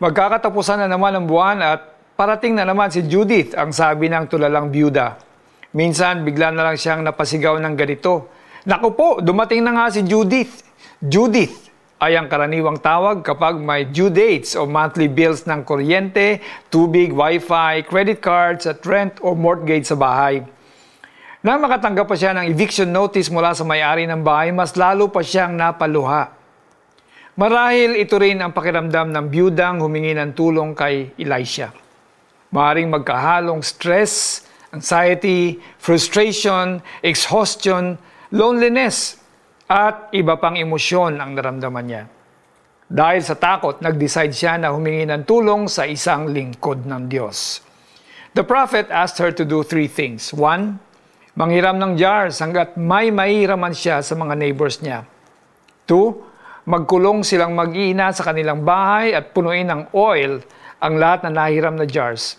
Magkakatapusan na naman ang buwan at parating na naman si Judith, ang sabi ng tulalang byuda. Minsan, bigla na lang siyang napasigaw ng ganito. Naku po, dumating na nga si Judith. Judith ay ang karaniwang tawag kapag may due dates o monthly bills ng kuryente, tubig, wifi, credit cards at rent o mortgage sa bahay. Nang makatanggap pa siya ng eviction notice mula sa may-ari ng bahay, mas lalo pa siyang napaluha. Marahil ito rin ang pakiramdam ng byudang humingi ng tulong kay Elisha. Maring magkahalong stress, anxiety, frustration, exhaustion, loneliness, at iba pang emosyon ang naramdaman niya. Dahil sa takot, nag-decide siya na humingi ng tulong sa isang lingkod ng Diyos. The prophet asked her to do three things. One, manghiram ng jars hanggat may mahiraman siya sa mga neighbors niya. Two, magkulong silang mag-iina sa kanilang bahay at punuin ng oil ang lahat na nahiram na jars.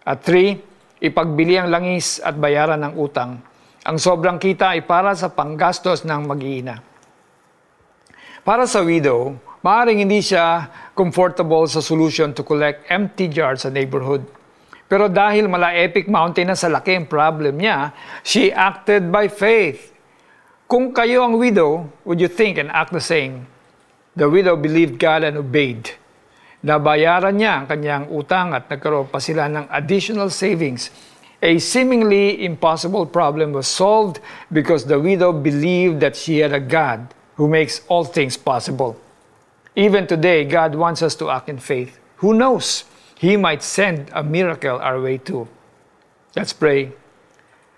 At three, ipagbili ang langis at bayaran ng utang. Ang sobrang kita ay para sa panggastos ng mag-iina. Para sa widow, maaaring hindi siya comfortable sa solution to collect empty jars sa neighborhood. Pero dahil mala epic mountain na sa laki ang problem niya, she acted by faith. Kung kayo ang widow, would you think and act the same? The widow believed God and obeyed. Nabayaran niya ang kanyang utang at nagkaroon pa sila ng additional savings. A seemingly impossible problem was solved because the widow believed that she had a God who makes all things possible. Even today, God wants us to act in faith. Who knows? He might send a miracle our way too. Let's pray.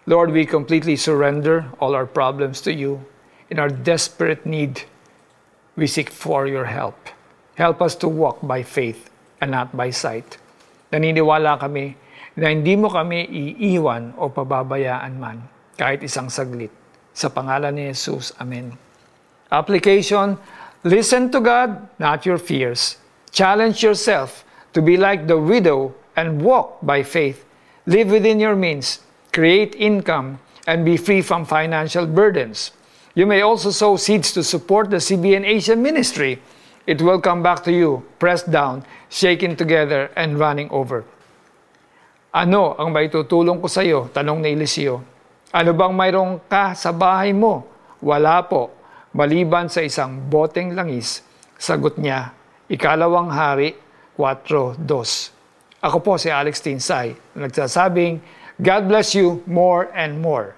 Lord, we completely surrender all our problems to you. In our desperate need, we seek for your help. Help us to walk by faith and not by sight. Naniniwala kami na hindi mo kami iiwan o pababayaan man kahit isang saglit. Sa pangalan ni Jesus, Amen. Application, listen to God, not your fears. Challenge yourself to be like the widow and walk by faith. Live within your means, create income, and be free from financial burdens. You may also sow seeds to support the CBN Asia ministry. It will come back to you, pressed down, shaken together, and running over. Ano ang maitutulong ko sa iyo? Tanong ni Eliseo. Ano bang mayroong ka sa bahay mo? Wala po, maliban sa isang boteng langis. Sagot niya, ikalawang hari, 4.2. Ako po si Alex Tinsay, nagsasabing, God bless you more and more.